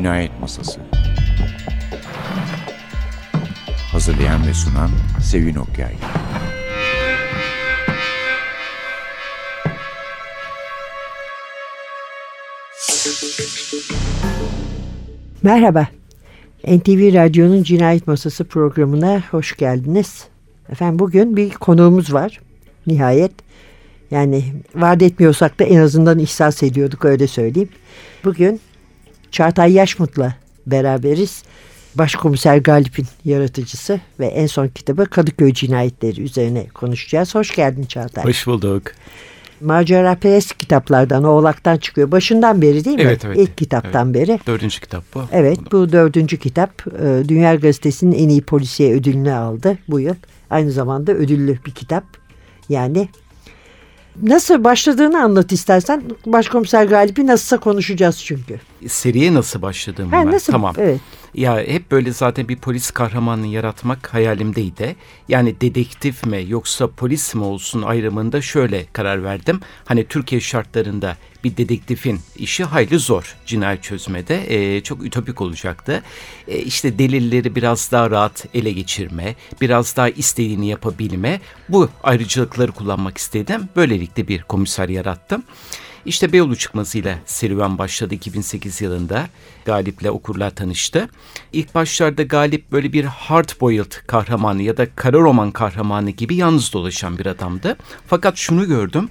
Cinayet Masası Hazırlayan ve sunan Sevin Okyay Merhaba. NTV Radyo'nun Cinayet Masası programına hoş geldiniz. Efendim bugün bir konuğumuz var. Nihayet. Yani vaat etmiyorsak da en azından ihsas ediyorduk öyle söyleyeyim. Bugün Çağatay Yaşmut'la beraberiz. Başkomiser Galip'in yaratıcısı ve en son kitabı Kadıköy Cinayetleri üzerine konuşacağız. Hoş geldin Çağatay. Hoş bulduk. Macera Press kitaplardan, Oğlak'tan çıkıyor. Başından beri değil mi? Evet, evet. İlk kitaptan evet. beri. Dördüncü kitap bu. Evet, bu dördüncü kitap e, Dünya Gazetesi'nin en iyi polisiye ödülünü aldı bu yıl. Aynı zamanda ödüllü bir kitap. Yani nasıl başladığını anlat istersen. Başkomiser Galip'i nasılsa konuşacağız çünkü. Seriye nasıl başladığımı Ha, ben. nasıl? Tamam. Evet. Ya hep böyle zaten bir polis kahramanını yaratmak hayalimdeydi. Yani dedektif mi yoksa polis mi olsun ayrımında şöyle karar verdim. Hani Türkiye şartlarında bir dedektifin işi hayli zor cinayet çözmede. Ee, çok ütopik olacaktı. Ee, işte delilleri biraz daha rahat ele geçirme, biraz daha istediğini yapabilme. Bu ayrıcalıkları kullanmak istedim. Böylelikle bir komiser yarattım. İşte Beyoğlu çıkmasıyla serüven başladı 2008 yılında. Galip'le okurlar tanıştı. İlk başlarda Galip böyle bir hard-boiled kahramanı ya da kara roman kahramanı gibi yalnız dolaşan bir adamdı. Fakat şunu gördüm.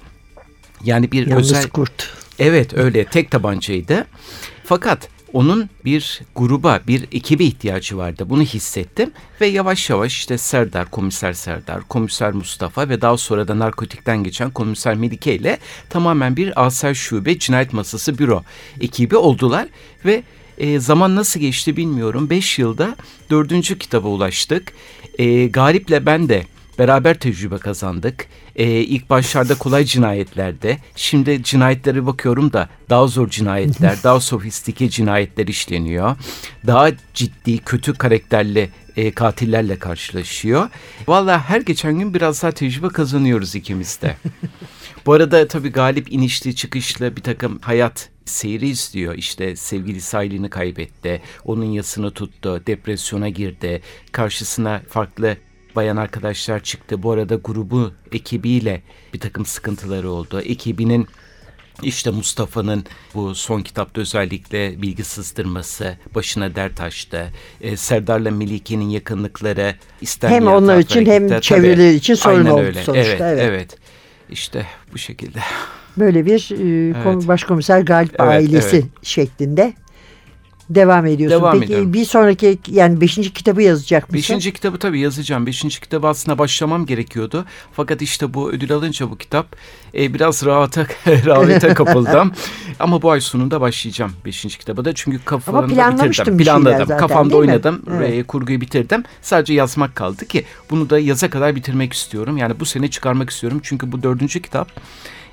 Yani bir Yalnız özel... kurt. Evet öyle tek tabancaydı. Fakat onun bir gruba, bir ekibe ihtiyacı vardı. Bunu hissettim ve yavaş yavaş işte Serdar, Komiser Serdar, Komiser Mustafa ve daha sonra da narkotikten geçen Komiser Melike ile tamamen bir Asel Şube Cinayet Masası Büro ekibi oldular ve e, zaman nasıl geçti bilmiyorum. Beş yılda dördüncü kitaba ulaştık. E, Galip'le ben de beraber tecrübe kazandık. Ee, ilk başlarda kolay cinayetlerde, şimdi cinayetlere bakıyorum da daha zor cinayetler, daha sofistike cinayetler işleniyor. Daha ciddi, kötü karakterli e, katillerle karşılaşıyor. Vallahi her geçen gün biraz daha tecrübe kazanıyoruz ikimiz de. Bu arada tabii Galip inişli çıkışlı bir takım hayat seyri izliyor. İşte sevgilisi aileni kaybetti, onun yasını tuttu, depresyona girdi, karşısına farklı bayan arkadaşlar çıktı. Bu arada grubu ekibiyle bir takım sıkıntıları oldu. Ekibinin işte Mustafa'nın bu son kitapta özellikle bilgi sızdırması başına dert açtı. Ee, Serdar'la Melike'nin yakınlıkları istenmeyen Hem onlar için hem çevreleri için sorun oldu öyle. sonuçta. Evet, Evet. evet. İşte bu şekilde. Böyle bir e, Evet. başkomiser Galip Evet, ailesi evet. şeklinde devam ediyorsun. Devam Peki ediyorum. bir sonraki yani beşinci kitabı yazacak mısın? Beşinci kitabı tabii yazacağım. Beşinci kitabı aslında başlamam gerekiyordu. Fakat işte bu ödül alınca bu kitap e, biraz rahata, rahata kapıldım. Ama bu ay sonunda başlayacağım beşinci kitaba da. Çünkü kafamda bitirdim. Planladım. zaten, Kafamda oynadım. Evet. E, kurguyu bitirdim. Sadece yazmak kaldı ki bunu da yaza kadar bitirmek istiyorum. Yani bu sene çıkarmak istiyorum. Çünkü bu dördüncü kitap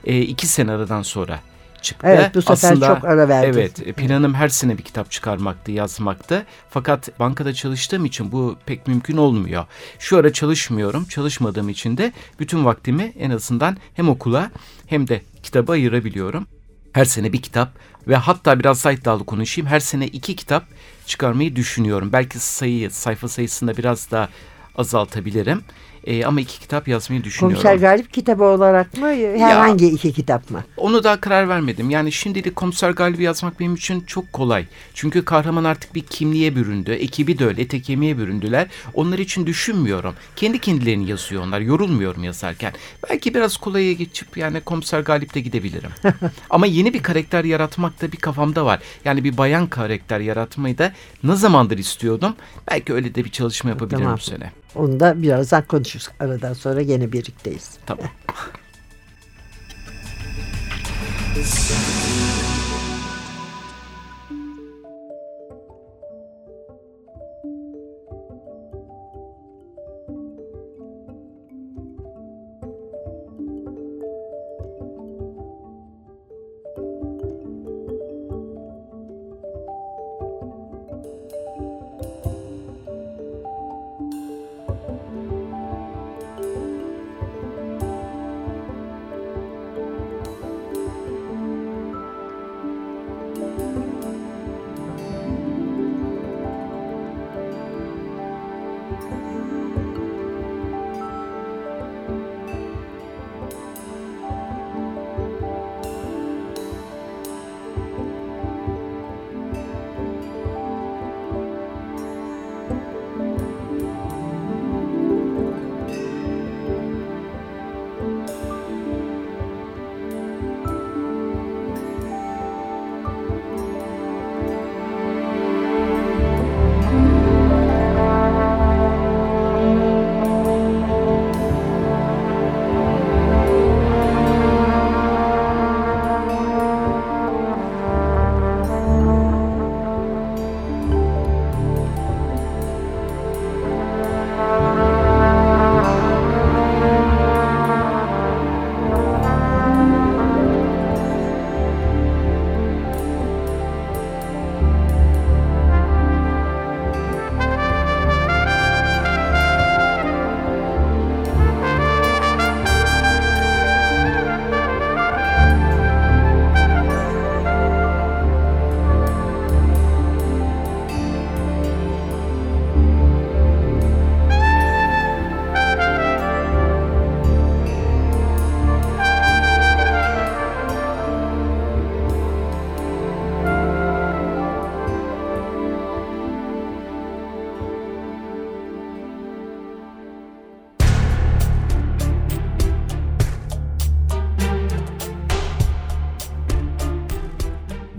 e, iki sene aradan sonra çıktı. Evet bu sefer çok ara verdin. Evet planım her sene bir kitap çıkarmaktı, yazmaktı. Fakat bankada çalıştığım için bu pek mümkün olmuyor. Şu ara çalışmıyorum. Çalışmadığım için de bütün vaktimi en azından hem okula hem de kitaba ayırabiliyorum. Her sene bir kitap ve hatta biraz daha iddialı konuşayım. Her sene iki kitap çıkarmayı düşünüyorum. Belki sayıyı, sayfa sayısında biraz daha azaltabilirim. E, ama iki kitap yazmayı düşünüyorum. Komiser Galip kitabı olarak mı? Herhangi iki kitap mı? Onu daha karar vermedim. Yani şimdilik Komiser Galip'i yazmak benim için çok kolay. Çünkü kahraman artık bir kimliğe büründü. Ekibi de öyle ete kemiğe büründüler. Onlar için düşünmüyorum. Kendi kendilerini yazıyor onlar. Yorulmuyorum yazarken. Belki biraz kolaya geçip yani Komiser Galip'te gidebilirim. Ama yeni bir karakter yaratmak da bir kafamda var. Yani bir bayan karakter yaratmayı da ne zamandır istiyordum. Belki öyle de bir çalışma yapabilirim Tamam. bu sene. Onu da birazdan konuşuruz. Aradan sonra gene birlikteyiz. Tamam.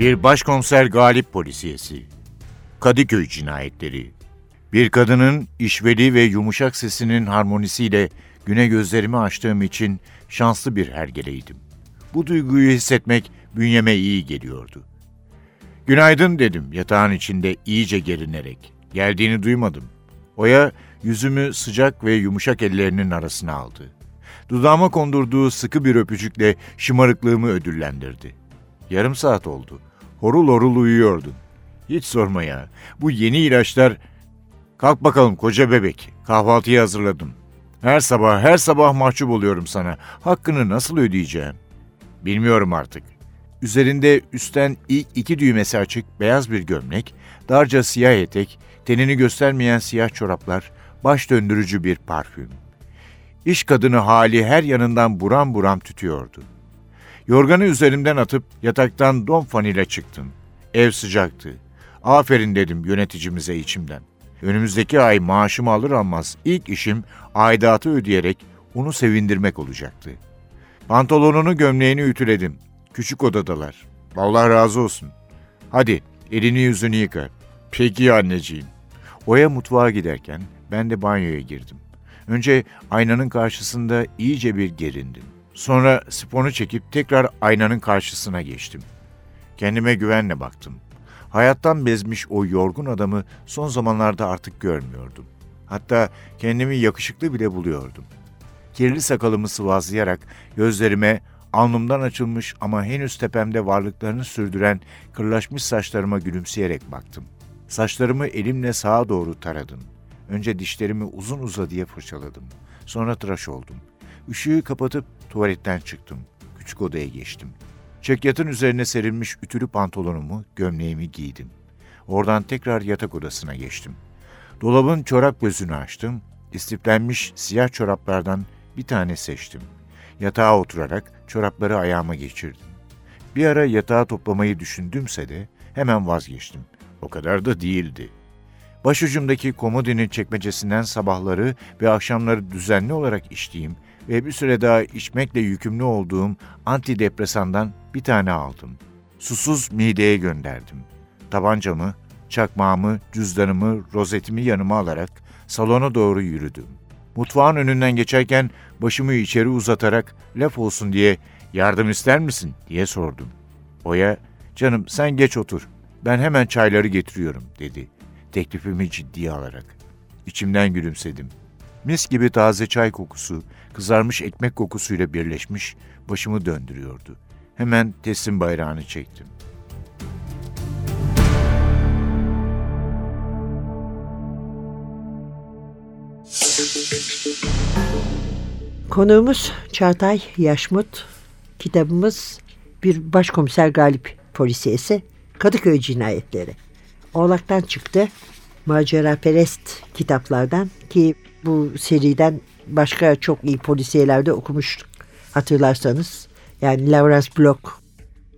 Bir başkomiser galip polisiyesi. Kadıköy cinayetleri. Bir kadının işveli ve yumuşak sesinin harmonisiyle güne gözlerimi açtığım için şanslı bir hergeleydim. Bu duyguyu hissetmek bünyeme iyi geliyordu. Günaydın dedim yatağın içinde iyice gerinerek. Geldiğini duymadım. Oya yüzümü sıcak ve yumuşak ellerinin arasına aldı. Dudağıma kondurduğu sıkı bir öpücükle şımarıklığımı ödüllendirdi. Yarım saat oldu. Horul horul uyuyordun. Hiç sorma ya. Bu yeni ilaçlar... Kalk bakalım koca bebek. Kahvaltıyı hazırladım. Her sabah her sabah mahcup oluyorum sana. Hakkını nasıl ödeyeceğim? Bilmiyorum artık. Üzerinde üstten ilk iki düğmesi açık beyaz bir gömlek, darca siyah etek, tenini göstermeyen siyah çoraplar, baş döndürücü bir parfüm. İş kadını hali her yanından buram buram tütüyordu. Yorganı üzerimden atıp yataktan don fanile çıktım. Ev sıcaktı. Aferin dedim yöneticimize içimden. Önümüzdeki ay maaşımı alır almaz ilk işim aidatı ödeyerek onu sevindirmek olacaktı. Pantolonunu gömleğini ütüledim. Küçük odadalar. Allah razı olsun. Hadi elini yüzünü yıka. Peki anneciğim. Oya mutfağa giderken ben de banyoya girdim. Önce aynanın karşısında iyice bir gerindim. Sonra sponu çekip tekrar aynanın karşısına geçtim. Kendime güvenle baktım. Hayattan bezmiş o yorgun adamı son zamanlarda artık görmüyordum. Hatta kendimi yakışıklı bile buluyordum. Kirli sakalımı sıvazlayarak gözlerime alnımdan açılmış ama henüz tepemde varlıklarını sürdüren kırlaşmış saçlarıma gülümseyerek baktım. Saçlarımı elimle sağa doğru taradım. Önce dişlerimi uzun uzadıya fırçaladım. Sonra tıraş oldum. Işığı kapatıp tuvaletten çıktım. Küçük odaya geçtim. Çekyatın üzerine serilmiş ütülü pantolonumu, gömleğimi giydim. Oradan tekrar yatak odasına geçtim. Dolabın çorap gözünü açtım. İstiplenmiş siyah çoraplardan bir tane seçtim. Yatağa oturarak çorapları ayağıma geçirdim. Bir ara yatağı toplamayı düşündümse de hemen vazgeçtim. O kadar da değildi. Başucumdaki komodinin çekmecesinden sabahları ve akşamları düzenli olarak içtiğim ve bir süre daha içmekle yükümlü olduğum antidepresandan bir tane aldım. Susuz mideye gönderdim. Tabancamı, çakmağımı, cüzdanımı, rozetimi yanıma alarak salona doğru yürüdüm. Mutfağın önünden geçerken başımı içeri uzatarak laf olsun diye yardım ister misin diye sordum. Oya, canım sen geç otur, ben hemen çayları getiriyorum dedi. Teklifimi ciddiye alarak. İçimden gülümsedim. Mis gibi taze çay kokusu, kızarmış ekmek kokusuyla birleşmiş başımı döndürüyordu. Hemen teslim bayrağını çektim. Konuğumuz Çağatay Yaşmut. Kitabımız bir başkomiser galip polisiyesi. Kadıköy cinayetleri. Oğlak'tan çıktı. Macera perest kitaplardan ki bu seriden başka çok iyi polisiyelerde okumuştuk hatırlarsanız. Yani Lawrence Block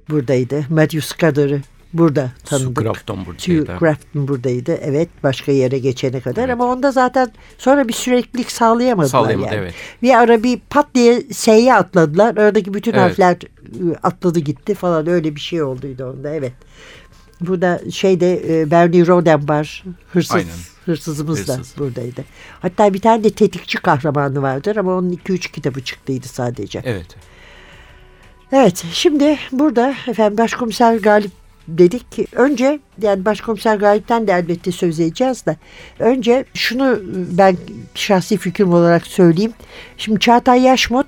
buradaydı. Matthew Scudder'ı burada tanıdık. Sue Grafton buradaydı. Sue Grafton buradaydı. Evet başka yere geçene kadar Evet. ama onda zaten sonra bir süreklilik sağlayamadılar Sağlayamadı, yani. evet. Bir ara bir pat diye S'ye atladılar. Oradaki bütün Evet. harfler ı, atladı gitti falan öyle bir şey olduydu onda evet. Burada şeyde e, Bernie Rodenbar hırsız Aynen. hırsızımız da Hırsız. buradaydı. Hatta bir tane de tetikçi kahramanı vardır ama onun 2-3 kitabı çıktıydı sadece. Evet. Evet şimdi burada efendim Başkomiser Galip dedik ki önce yani Başkomiser Galip'ten de elbette söz edeceğiz de önce şunu ben şahsi fikrim olarak söyleyeyim. Şimdi Çağatay Yaşmut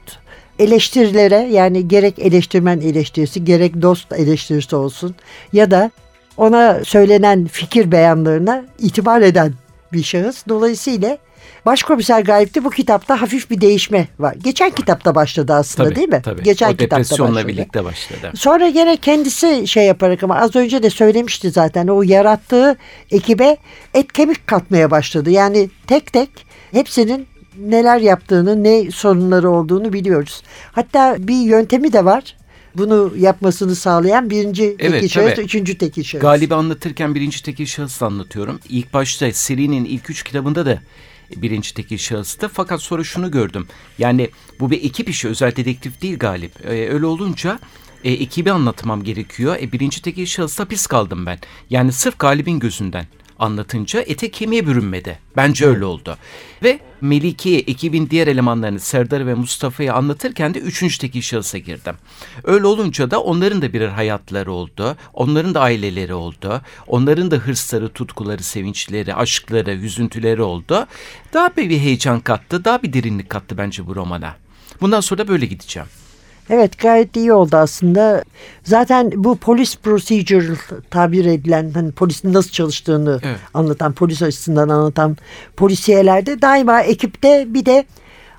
eleştirilere yani gerek eleştirmen eleştirisi gerek dost eleştirisi olsun ya da ona söylenen fikir beyanlarına itibar eden bir şahıs. Dolayısıyla Başkomiser Galip'te bu kitapta hafif bir değişme var. Geçen kitapta başladı aslında Tabii, değil mi? Tabii. Geçen o kitapta depresyonla başladı. birlikte başladı. Sonra gene kendisi şey yaparak ama az önce de söylemişti zaten o yarattığı ekibe et kemik katmaya başladı. Yani tek tek hepsinin neler yaptığını, ne sorunları olduğunu biliyoruz. Hatta bir yöntemi de var. Bunu yapmasını sağlayan birinci Evet, tekil şahıs, üçüncü tekil şahıs. Galibi anlatırken birinci tekil şahıs anlatıyorum. İlk başta serinin ilk üç kitabında da birinci tekil şahıstı. Fakat sonra şunu gördüm. Yani bu bir ekip işi özel dedektif değil Galip. Ee, öyle olunca e, ekibi anlatmam gerekiyor. E, birinci tekil şahısta pis kaldım ben. Yani sırf Galip'in gözünden anlatınca ete kemiğe bürünmedi. Bence öyle oldu. Ve Melike'ye ekibin diğer elemanlarını Serdar ve Mustafa'yı anlatırken de üçüncü tekil şahısa girdim. Öyle olunca da onların da birer hayatları oldu. Onların da aileleri oldu. Onların da hırsları, tutkuları, sevinçleri, aşkları, üzüntüleri oldu. Daha bir heyecan kattı, daha bir derinlik kattı bence bu romana. Bundan sonra da böyle gideceğim. Evet gayet iyi oldu aslında. Zaten bu polis procedural tabir edilen hani polisin nasıl çalıştığını Evet. anlatan polis açısından anlatan polisiyelerde daima ekipte bir de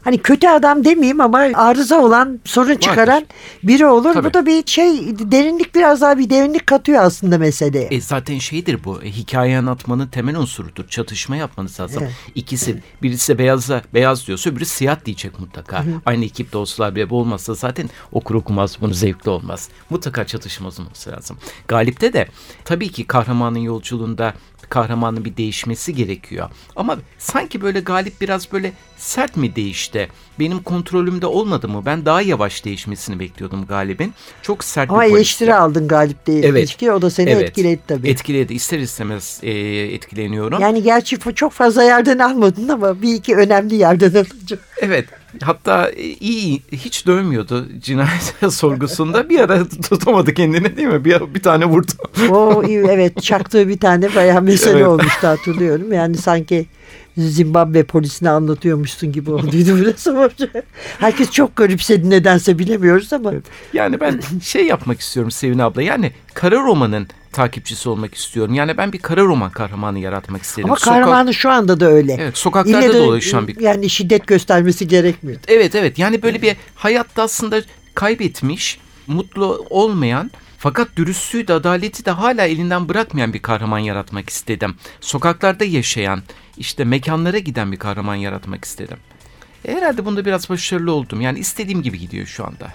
hani kötü adam demeyeyim ama arıza olan sorun çıkaran biri olur. Tabii. Bu da bir şey derinlik biraz daha bir derinlik katıyor aslında meseleye. E zaten şeydir bu. e, hikaye anlatmanın temel unsurudur. Çatışma yapmanız lazım. Evet. İkisi birisi beyaza beyaz diyorsa öbürü siyah diyecek mutlaka. Aynı ekipte olsalar bile bu olmazsa zaten okur okumaz bunu zevkli olmaz. Mutlaka çatışmaz olması lazım. Galip'te de tabii ki kahramanın yolculuğunda kahramanın bir değişmesi gerekiyor. Ama sanki böyle Galip biraz böyle sert mi değişti? Benim kontrolümde olmadı mı? Ben daha yavaş değişmesini bekliyordum Galip'in. Çok sert Ama bir polisti. eleştiri aldın Galip diye Evet. ilişki. O da seni Evet. etkiledi tabii. Etkiledi. İster istemez e, etkileniyorum. yani gerçi çok fazla yerden almadın ama bir iki önemli yerden alınca. Evet. Hatta e, iyi hiç dövmüyordu cinayet sorgusunda. Bir ara tutamadı kendini değil mi? Bir, bir tane vurdu. O evet çaktığı bir tane bayağı mesele Evet. olmuştu hatırlıyorum. Yani sanki Zimbabwe polisine anlatıyormuşsun gibi olduydu biraz ama herkes çok garipsedi nedense bilemiyoruz ama Yani ben şey yapmak istiyorum Sevin abla. Yani kara romanın takipçisi olmak istiyorum. Yani ben bir kara roman kahramanı yaratmak istedim. ama Sokak- kahramanı şu anda da öyle. Evet, sokaklarda Yine de, dolaşan bir yani şiddet göstermesi gerekmiyor. Evet evet yani böyle bir hayatta aslında kaybetmiş, mutlu olmayan fakat dürüstlüğü de adaleti de hala elinden bırakmayan bir kahraman yaratmak istedim. Sokaklarda yaşayan, işte mekanlara giden bir kahraman yaratmak istedim. E, herhalde bunda biraz başarılı oldum. Yani istediğim gibi gidiyor şu anda.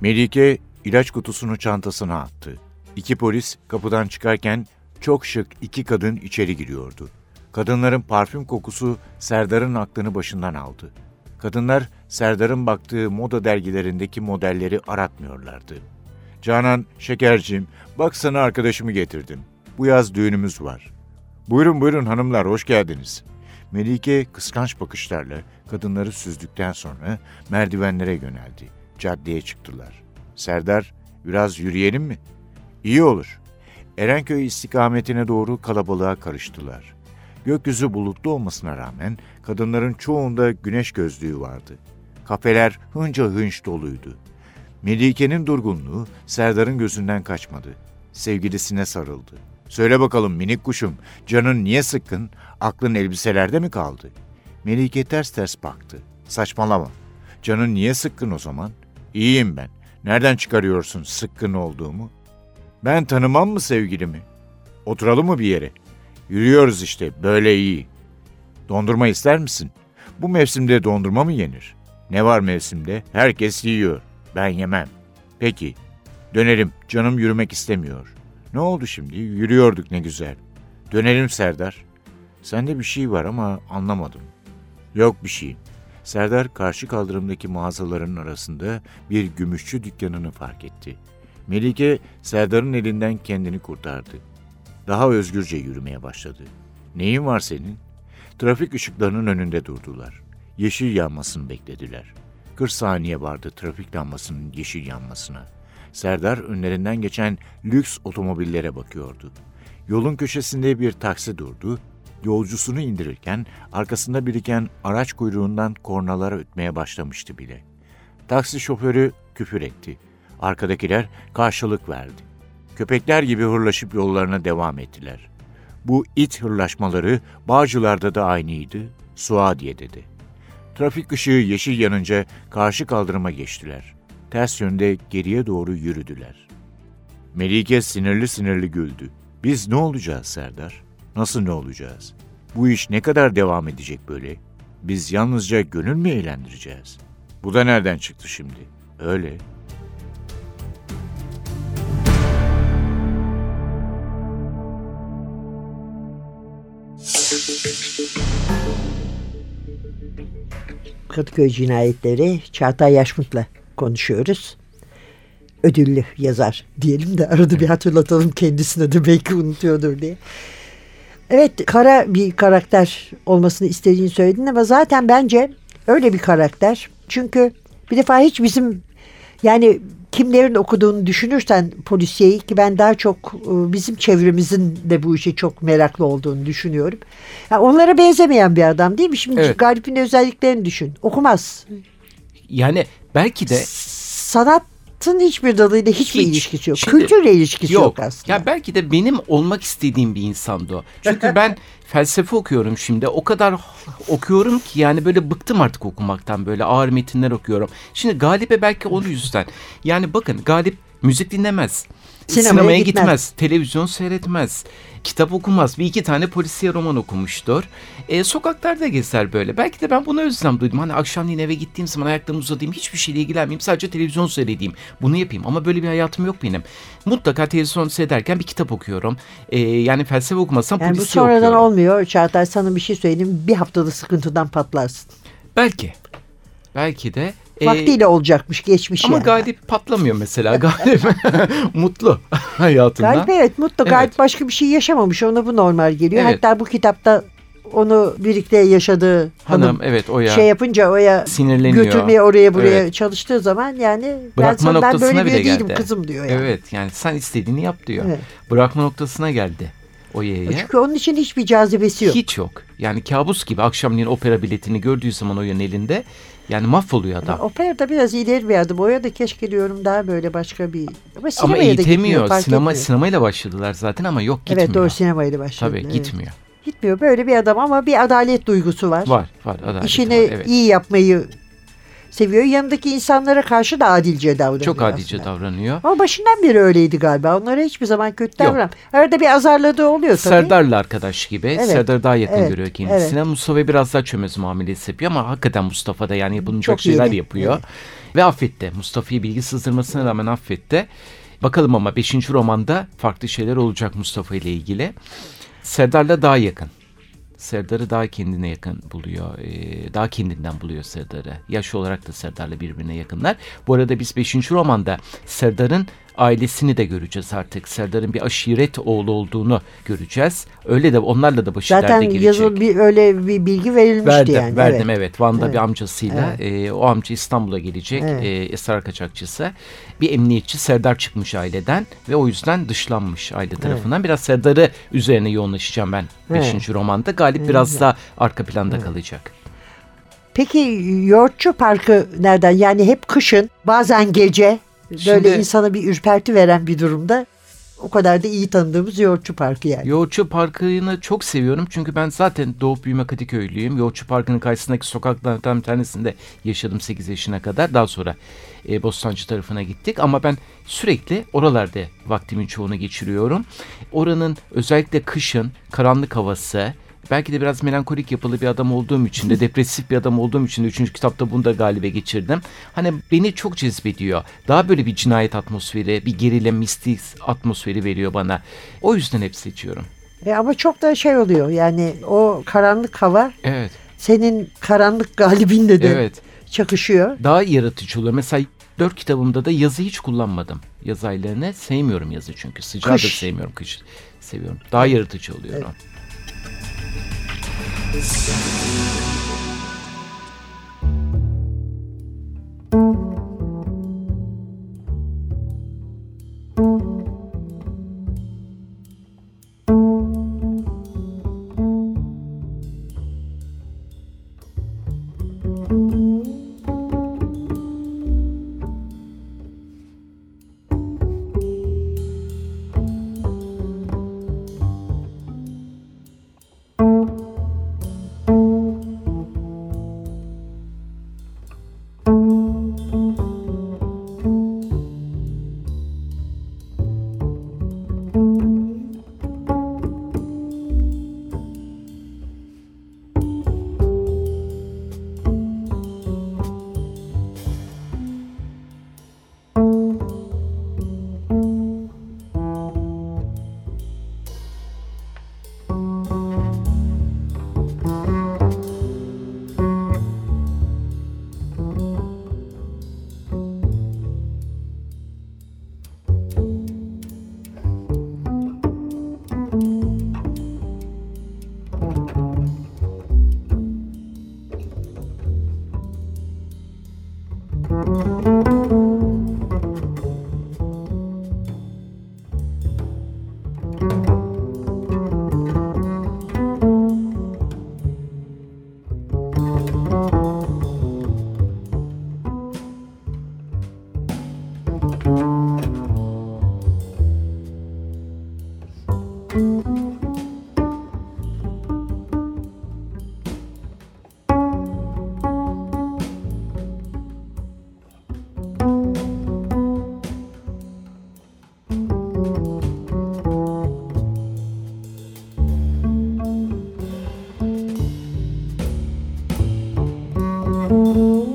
Melike ilaç kutusunu çantasına attı. İki polis kapıdan çıkarken çok şık iki kadın içeri giriyordu. Kadınların parfüm kokusu Serdar'ın aklını başından aldı. Kadınlar Serdar'ın baktığı moda dergilerindeki modelleri aratmıyorlardı. Canan, şekercim, bak sana arkadaşımı getirdim. Bu yaz düğünümüz var. Buyurun buyurun hanımlar, hoş geldiniz. Melike kıskanç bakışlarla kadınları süzdükten sonra merdivenlere yöneldi. Caddeye çıktılar. Serdar, biraz yürüyelim mi? İyi olur. Erenköy istikametine doğru kalabalığa karıştılar. Gökyüzü bulutlu olmasına rağmen kadınların çoğunda güneş gözlüğü vardı. Kafeler hınca hınç doluydu. Melike'nin durgunluğu Serdar'ın gözünden kaçmadı. Sevgilisine sarıldı. Söyle bakalım minik kuşum, canın niye sıkkın? Aklın elbiselerde mi kaldı? Melike ters ters baktı. Saçmalama. Canın niye sıkkın o zaman? İyiyim ben. Nereden çıkarıyorsun sıkkın olduğumu? Ben tanımam mı sevgilimi? Oturalım mı bir yere? Yürüyoruz işte, böyle iyi. Dondurma ister misin? Bu mevsimde dondurma mı yenir? Ne var mevsimde? Herkes yiyor. Ben yemem. Peki, dönelim. Canım yürümek istemiyor. Ne oldu şimdi? Yürüyorduk ne güzel. Dönelim Serdar. Sende bir şey var ama anlamadım. Yok bir şey. Serdar karşı kaldırımdaki mağazaların arasında bir gümüşçü dükkanını fark etti. Melike Serdar'ın elinden kendini kurtardı. Daha özgürce yürümeye başladı. Neyin var senin? Trafik ışıklarının önünde durdular. Yeşil yanmasını beklediler. 40 saniye vardı trafik lambasının yeşil yanmasına. Serdar önlerinden geçen lüks otomobillere bakıyordu. Yolun köşesinde bir taksi durdu. Yolcusunu indirirken arkasında biriken araç kuyruğundan kornalar ötmeye başlamıştı bile. Taksi şoförü küfür etti. Arkadakiler karşılık verdi. Köpekler gibi hırlaşıp yollarına devam ettiler. Bu it hırlaşmaları Bağcılar'da da aynıydı, Suadiye'de de. Trafik ışığı yeşil yanınca karşı kaldırıma geçtiler. Ters yönde geriye doğru yürüdüler. Melike sinirli sinirli güldü. Biz ne olacağız Serdar? Nasıl ne olacağız? Bu iş ne kadar devam edecek böyle? Biz yalnızca gönül mü eğlendireceğiz? Bu da nereden çıktı şimdi? Öyle. Kadıköy cinayetleri Çağatay Yaşmut'la konuşuyoruz. Ödüllü yazar diyelim de arada bir hatırlatalım kendisine de belki unutuyordur diye. Evet kara bir karakter olmasını istediğini söyledin ama zaten bence öyle bir karakter. Çünkü bir defa hiç bizim yani kimlerin okuduğunu düşünürsen polisiyeyi ki ben daha çok e, bizim çevremizin de bu işe çok meraklı olduğunu düşünüyorum. Yani onlara benzemeyen bir adam değil mi? Şimdi Evet. Galip'in özelliklerini düşün. Okumaz. Yani belki de Sanatın hiçbir dalıyla hiçbir Hiç. ilişkisi yok. Şimdi- Kültürle ilişkisi yok, aslında. Ya belki de benim olmak istediğim bir insandı o. Çünkü ben felsefe okuyorum şimdi. O kadar okuyorum ki yani böyle bıktım artık okumaktan. Böyle ağır metinler okuyorum. Şimdi Galip'e belki o yüzden. Yani bakın Galip müzik dinlemez. Sinemaya Sinemaya, gitmez. gitmez. televizyon seyretmez, kitap okumaz. Bir iki tane polisiye roman okumuştur. E, sokaklarda gezer böyle. Belki de ben bunu özlem duydum. Hani akşamleyin eve gittiğim zaman ayaklarımı uzatayım, hiçbir şeyle ilgilenmeyeyim, sadece televizyon seyredeyim. Bunu yapayım ama böyle bir hayatım yok benim. Mutlaka televizyon seyrederken bir kitap okuyorum. E, yani felsefe okumasam Yani bu polisiye sonradan okuyorum. olmuyor. Çağatay sana bir şey söyleyeyim. Bir haftada sıkıntıdan patlarsın. Belki. Belki de. E, Vaktiyle olacakmış geçmiş ama yani. Galip patlamıyor mesela. Galip mutlu hayatından. Galip evet mutlu. Evet. Galip başka bir şey yaşamamış. Ona bu normal geliyor. Evet. Hatta bu kitapta onu birlikte yaşadığı hanım, Hanım evet o ya. şey yapınca oya Sinirleniyor. götürmeye oraya buraya Evet. çalıştığı zaman yani ben Bırakma ben noktasına böyle bile değilim geldi. kızım diyor yani. Evet yani sen istediğini yap diyor. Evet. Bırakma noktasına geldi o yeğe. Çünkü onun için hiçbir cazibesi yok. Hiç yok. Yani kabus gibi akşamleyin opera biletini gördüğü zaman o yan elinde yani mahvoluyor adam. Operada biraz ileri bir adım. Oya da keşke diyorum daha böyle başka bir... Ama Ama sinemaya da eğitemiyor. fark Sinema, etmiyor. sinemayla başladılar zaten ama yok gitmiyor. Evet doğru sinemayla başladı. Tabii evet. gitmiyor. Gitmiyor böyle bir adam ama bir adalet duygusu var. Var var. adalet İşini var, evet. iyi yapmayı seviyor. Yanındaki insanlara karşı da adilce davranıyor. Çok adice aslında. davranıyor. Ama başından beri öyleydi galiba. Onlara hiçbir zaman kötü davran. Arada bir azarladığı oluyor tabii. Serdar'la arkadaş gibi. Evet, Serdar daha yakın evet, görüyor kendisine. Mustafa biraz daha çömez muamelesi yapıyor ama hakikaten Mustafa da yani yapılacak Çok şeyler yeni, yapıyor. evet. Ve affetti. Mustafa'yı bilgi sızdırmasına rağmen affetti. Bakalım ama 5. romanda farklı şeyler olacak Mustafa ile ilgili. Serdar'la daha yakın. Serdar'ı daha kendine yakın buluyor. Ee, daha kendinden buluyor Serdar'ı. Yaş olarak da Serdar'la birbirine yakınlar. Bu arada biz 5. romanda Serdar'ın ailesini de göreceğiz artık. Serdar'ın bir aşiret oğlu olduğunu göreceğiz. Öyle de onlarla da başı Zaten derde girecek. yazılı bir öyle bir bilgi verilmişti Verdim, yani. verdim evet. evet. Van'da Evet. bir amcasıyla e, o amca İstanbul'a gelecek. Evet. E, esrar kaçakçısı. Bir emniyetçi Serdar çıkmış aileden ve o yüzden dışlanmış aile tarafından. Biraz Serdar'ı üzerine yoğunlaşacağım ben 5. Evet. romanda. Galip biraz daha arka planda kalacak. Peki Yoğurtçu Parkı nereden? Yani hep kışın bazen gece böyle Şimdi- insana bir ürperti veren bir durumda. O kadar da iyi tanıdığımız Yoğurtçu Parkı yani. Yoğurtçu Parkı'nı çok seviyorum çünkü ben zaten doğup büyüme Kadıköylüyüm. Yoğurtçu Parkı'nın karşısındaki sokaklardan bir tanesinde yaşadım 8 yaşına kadar. Daha sonra e, Bostancı tarafına gittik ama ben sürekli oralarda vaktimin çoğunu geçiriyorum. Oranın özellikle kışın karanlık havası, belki de biraz melankolik yapılı bir adam olduğum için de depresif bir adam olduğum için de 3. kitapta bunu da galibe geçirdim. Hani beni çok cezbediyor. Daha böyle bir cinayet atmosferi, bir gerilim, mistik atmosferi veriyor bana. O yüzden hep seçiyorum. E ama çok da şey oluyor yani o karanlık hava Evet, senin karanlık galibinle de evet. çakışıyor. Daha yaratıcı oluyor. Mesela dört kitabımda da yazı hiç kullanmadım. Yaz aylarını sevmiyorum yazı çünkü. Sıcağı da Kış. sevmiyorum, kış seviyorum. Daha yaratıcı oluyor. Evet. Thank you. Música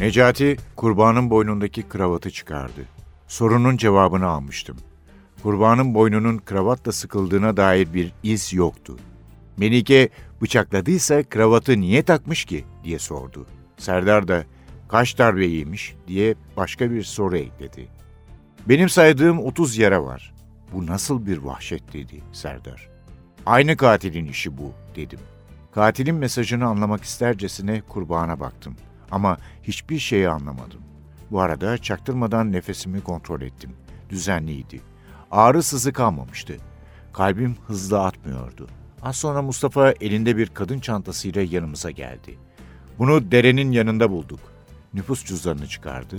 Necati kurbanın boynundaki kravatı çıkardı. Sorunun cevabını almıştım. Kurbanın boynunun kravatla sıkıldığına dair bir iz yoktu. Melike bıçakladıysa kravatı niye takmış ki diye sordu. Serdar da kaç darbe yemiş diye başka bir soru ekledi. Benim saydığım 30 yara var. Bu nasıl bir vahşet dedi Serdar. Aynı katilin işi bu dedim. Katilin mesajını anlamak istercesine kurbağana baktım. Ama hiçbir şeyi anlamadım. Bu arada çaktırmadan nefesimi kontrol ettim. Düzenliydi. Ağrı sızı kalmamıştı. Kalbim hızlı atmıyordu. Az sonra Mustafa elinde bir kadın çantasıyla yanımıza geldi. Bunu derenin yanında bulduk. Nüfus cüzdanını çıkardı.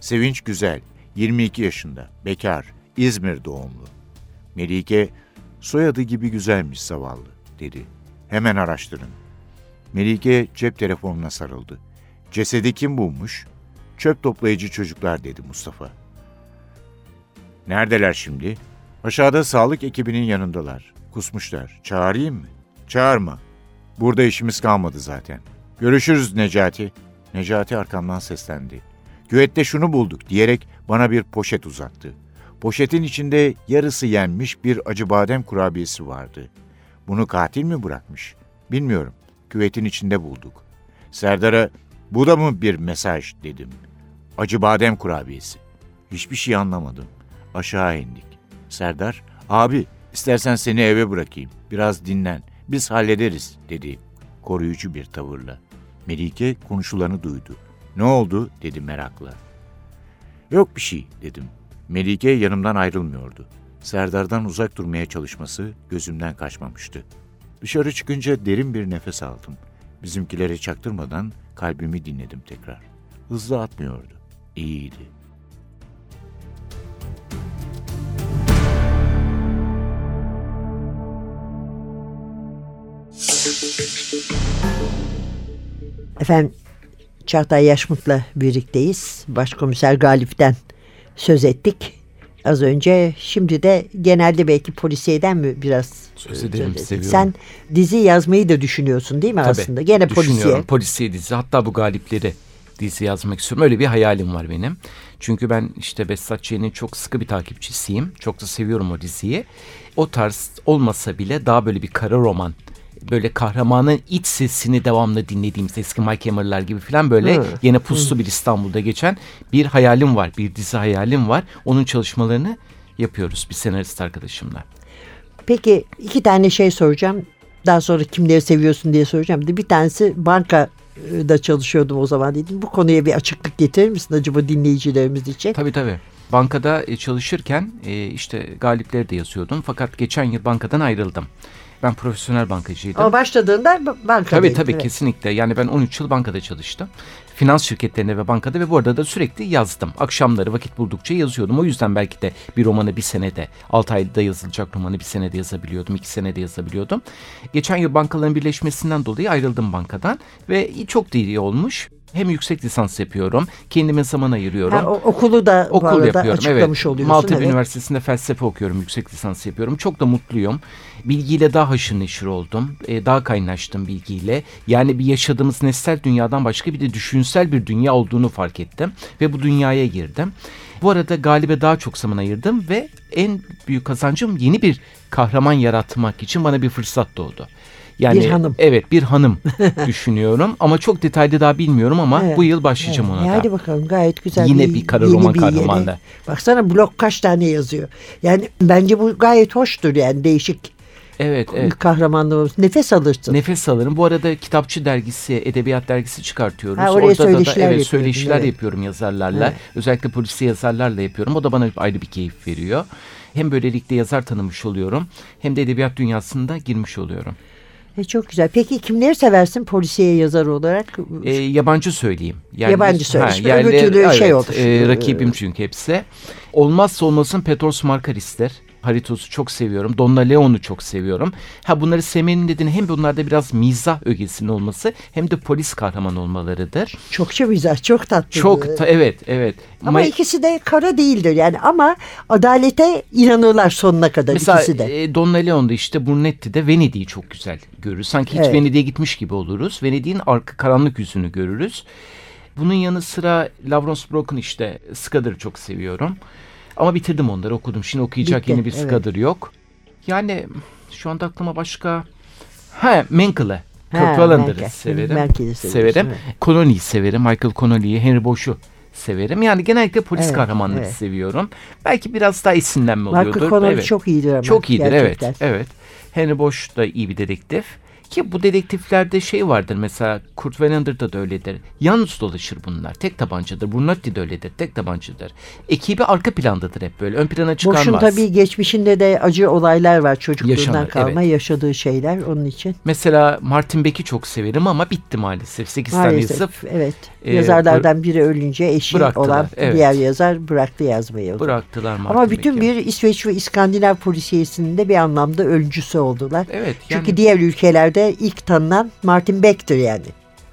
Sevinç Güzel, 22 yaşında, bekar, İzmir doğumlu. Melike, soyadı gibi güzelmiş zavallı, dedi. Hemen araştırın. Melike cep telefonuna sarıldı. Cesedi kim bulmuş? Çöp toplayıcı çocuklar dedi Mustafa. Neredeler şimdi? Aşağıda sağlık ekibinin yanındalar. Kusmuşlar. Çağırayım mı? Çağırma. Burada işimiz kalmadı zaten. Görüşürüz Necati. Necati arkamdan seslendi. Güvette şunu bulduk diyerek bana bir poşet uzattı. Poşetin içinde yarısı yenmiş bir acı badem kurabiyesi vardı. Bunu katil mi bırakmış? Bilmiyorum. Küvetin içinde bulduk. Serdar'a bu da mı bir mesaj dedim. Acı badem kurabiyesi. Hiçbir şey anlamadım. Aşağı indik. Serdar, abi istersen seni eve bırakayım. Biraz dinlen. Biz hallederiz dedi koruyucu bir tavırla. Melike konuşulanı duydu. Ne oldu dedi merakla. Yok bir şey dedim. Melike yanımdan ayrılmıyordu. Serdar'dan uzak durmaya çalışması gözümden kaçmamıştı. Dışarı çıkınca derin bir nefes aldım. Bizimkilere çaktırmadan kalbimi dinledim tekrar. Hızlı atmıyordu. İyiydi. Efendim Çağatay Yaşmut'la birlikteyiz. Başkomiser Galip'ten söz ettik az önce. Şimdi de genelde belki polisiyeden mi biraz Söz ederim, ettik? seviyorum. Sen dizi yazmayı da düşünüyorsun değil mi Tabii, aslında? Gene polisiye. Polisiye dizi. Hatta bu galipleri dizi yazmak istiyorum. Öyle bir hayalim var benim. Çünkü ben işte Behzat Ç'nin çok sıkı bir takipçisiyim. Çok da seviyorum o diziyi. O tarz olmasa bile daha böyle bir kara roman böyle kahramanın iç sesini devamlı dinlediğimiz eski Mike Hammer'lar gibi falan böyle Hı. yine puslu bir İstanbul'da geçen bir hayalim var. Bir dizi hayalim var. Onun çalışmalarını yapıyoruz bir senarist arkadaşımla. Peki iki tane şey soracağım. Daha sonra kimleri seviyorsun diye soracağım. Bir tanesi bankada çalışıyordum o zaman dedim. Bu konuya bir açıklık getirir misin acaba dinleyicilerimiz için? Tabii tabii. Bankada e, çalışırken e, işte galipleri de yazıyordum. Fakat geçen yıl bankadan ayrıldım. Ben profesyonel bankacıydım. Ama başladığında ba- bankadaydın. Tabii tabii evet. kesinlikle. Yani ben 13 yıl bankada çalıştım. Finans şirketlerinde ve bankada ve bu arada da sürekli yazdım. Akşamları vakit buldukça yazıyordum. O yüzden belki de bir romanı bir senede, 6 ayda yazılacak romanı bir senede yazabiliyordum, 2 senede yazabiliyordum. Geçen yıl bankaların birleşmesinden dolayı ayrıldım bankadan ve çok iyi olmuş. Hem yüksek lisans yapıyorum, kendime zaman ayırıyorum. Ha, o- okulu da bu Okul arada yapıyorum açıklamış evet. oluyorsun. Maltepe evet. Üniversitesi'nde felsefe okuyorum, yüksek lisans yapıyorum. Çok da mutluyum. Bilgiyle daha haşır neşir oldum. Ee, daha kaynaştım bilgiyle. Yani bir yaşadığımız nesnel dünyadan başka bir de düşünsel bir dünya olduğunu fark ettim. Ve bu dünyaya girdim. Bu arada Galip'e daha çok zaman ayırdım ve en büyük kazancım yeni bir kahraman yaratmak için bana bir fırsat doğdu. Yani Bir hanım. Evet bir hanım düşünüyorum ama çok detaylı daha bilmiyorum ama Evet, bu yıl başlayacağım Evet, ona e da. Hadi bakalım gayet güzel. Yine bir kara yeni roman bir kahramanı. Baksana blok kaç tane yazıyor. Yani bence bu gayet hoştur yani değişik Evet, evet. kahramanlığımız. Nefes alırsın. Nefes alırım. Bu arada kitapçı dergisi, edebiyat dergisi çıkartıyoruz. Ha, oraya Orada da, söyleşiler da evet, yapıyordun, söyleşiler evet. yapıyorum yazarlarla. Evet. Özellikle polisi yazarlarla yapıyorum. O da bana ayrı bir keyif veriyor. Hem böylelikle yazar tanımış oluyorum hem de edebiyat dünyasında girmiş oluyorum. E, çok güzel. Peki kimleri seversin polisiye yazar olarak? E, yabancı söyleyeyim. Yabancı söyle. Öbür türlü şey olur. E, rakibim çünkü hepsi. Olmazsa olmasın Petros Markaris'tir. Haritos'u çok seviyorum. Donna Leon'u çok seviyorum. Ha bunları sevmenin nedeni hem bunlarda biraz mizah ögesinin olması hem de polis kahraman olmalarıdır. Çokça güzel, çok tatlı. Çok ta- evet evet. Ama Ma- ikisi de kara değildir yani ama adalete inanırlar sonuna kadar Mesela ikisi de. e, Donna Leon'da işte Brunetti'de Venedik'i çok güzel görürüz. Sanki hiç Evet. Venedik'e gitmiş gibi oluruz. Venedik'in arka karanlık yüzünü görürüz. Bunun yanı sıra Lawrence Brock'un işte Scudder'ı çok seviyorum. Ama bitirdim onları okudum. Şimdi okuyacak Bitti, yeni bir evet. Scudder yok. Yani şu anda aklıma başka... Ha Menkel'ı. Kurt Ha, Wallander'ı Menkel. severim. Seviyorsun, severim. evet. Connolly'yi severim. Michael Connolly'yi, Henry Bosch'u severim. Yani genellikle polis Evet, kahramanları evet. seviyorum. Belki biraz daha esinlenme Michael oluyordur. Connolly evet. çok iyidir ama. Çok iyidir gerçekten. evet. Evet. Henry Bosch da iyi bir dedektif. Ki bu dedektiflerde şey vardır mesela Kurt Wallander'da da öyledir. Yalnız dolaşır bunlar. Tek tabancadır. Brunetti de öyledir. Tek tabancadır. Ekibi arka plandadır hep böyle. Ön plana çıkarmaz. Boş'un tabii geçmişinde de acı olaylar var çocukluğundan Yaşanır, kalma yaşadığı şeyler onun için. Mesela Martin Beck'i çok severim ama bitti maalesef. 8 tane Maalesef yazıp evet. e, Yazarlardan biri ölünce eşi olan evet. diğer yazar bıraktı yazmayı. bıraktılar Martin Ama bütün bir İsveç ve İskandinav polisiyesinin de bir anlamda öncüsü oldular. Evet. Çünkü yani- diğer ülkelerde ilk tanınan Martin Beck'tir yani.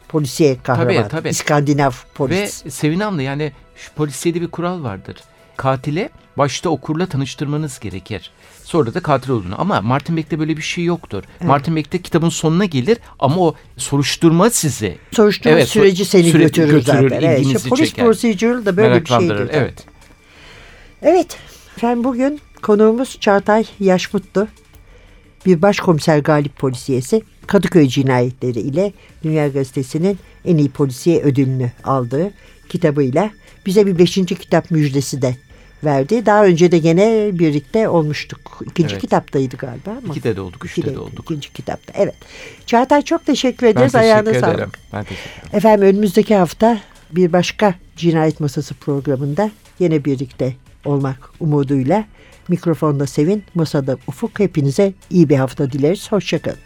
Polisiye kahraman. Tabii, tabii. İskandinav Ve polis. Sevin Hanım'la yani şu polisiyede bir kural vardır. Katile başta okurla tanıştırmanız gerekir. Sonra da katil olduğunu. Ama Martin Beck'te böyle bir şey yoktur. Martin Beck'te kitabın sonuna gelir ama o soruşturma sizi Soruşturma Evet, süreci seni süreci götürür, götürür, zaten. Evet, ilginizi işte polis çeker. procedural da böyle bir şeydir. zaten. Evet. Evet. Efendim bugün konuğumuz Çağatay Yaşmutlu. Bir başkomiser galip polisiyesi Kadıköy cinayetleri ile Dünya Gazetesi'nin en iyi polisiye ödülünü aldığı kitabıyla bize bir beşinci kitap müjdesi de verdi. Daha önce de gene birlikte olmuştuk. İkinci Evet. kitaptaydı galiba ama. İkide de olduk, üçte de olduk. İkinci kitapta. Evet. Çağatay çok teşekkür Ben ederiz. teşekkür Ayağına ederim. sağlık. Ben teşekkür ederim. Efendim önümüzdeki hafta bir başka cinayet masası programında yine birlikte olmak umuduyla mikrofonda Sevin, masada Ufuk hepinize iyi bir hafta dileriz. Hoşçakalın.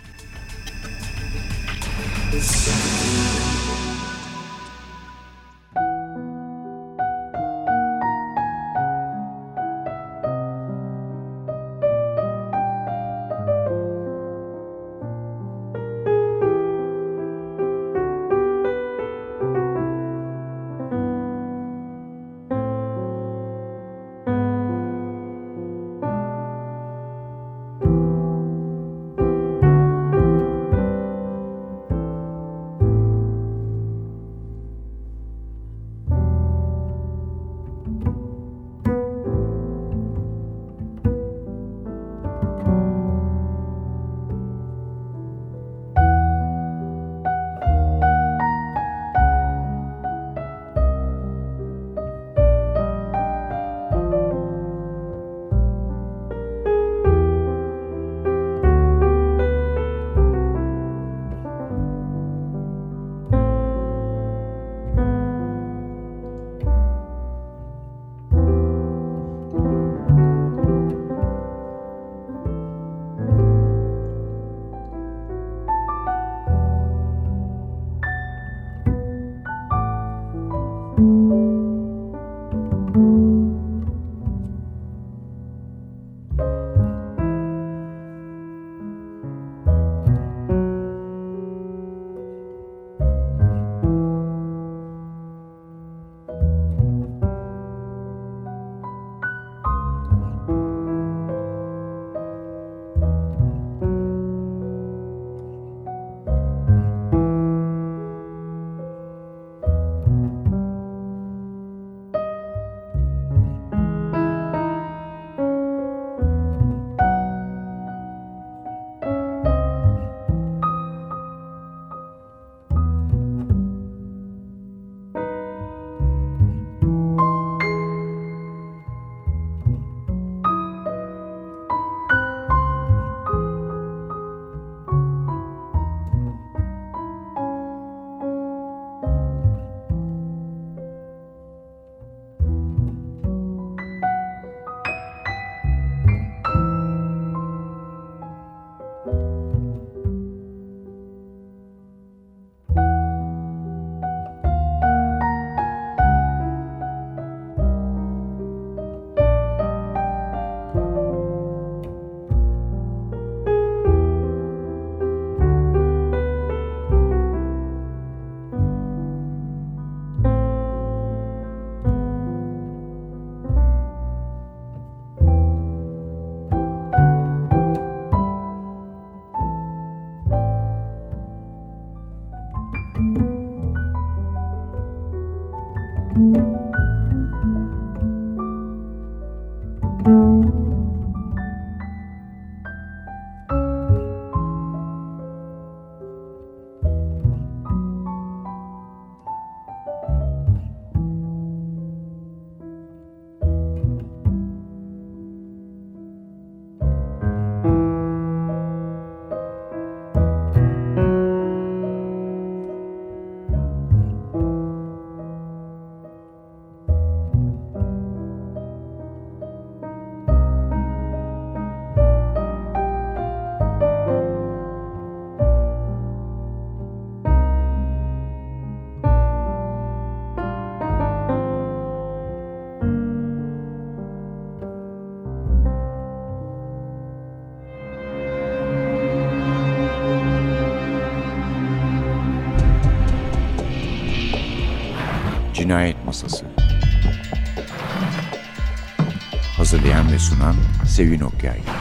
Sevin Okyay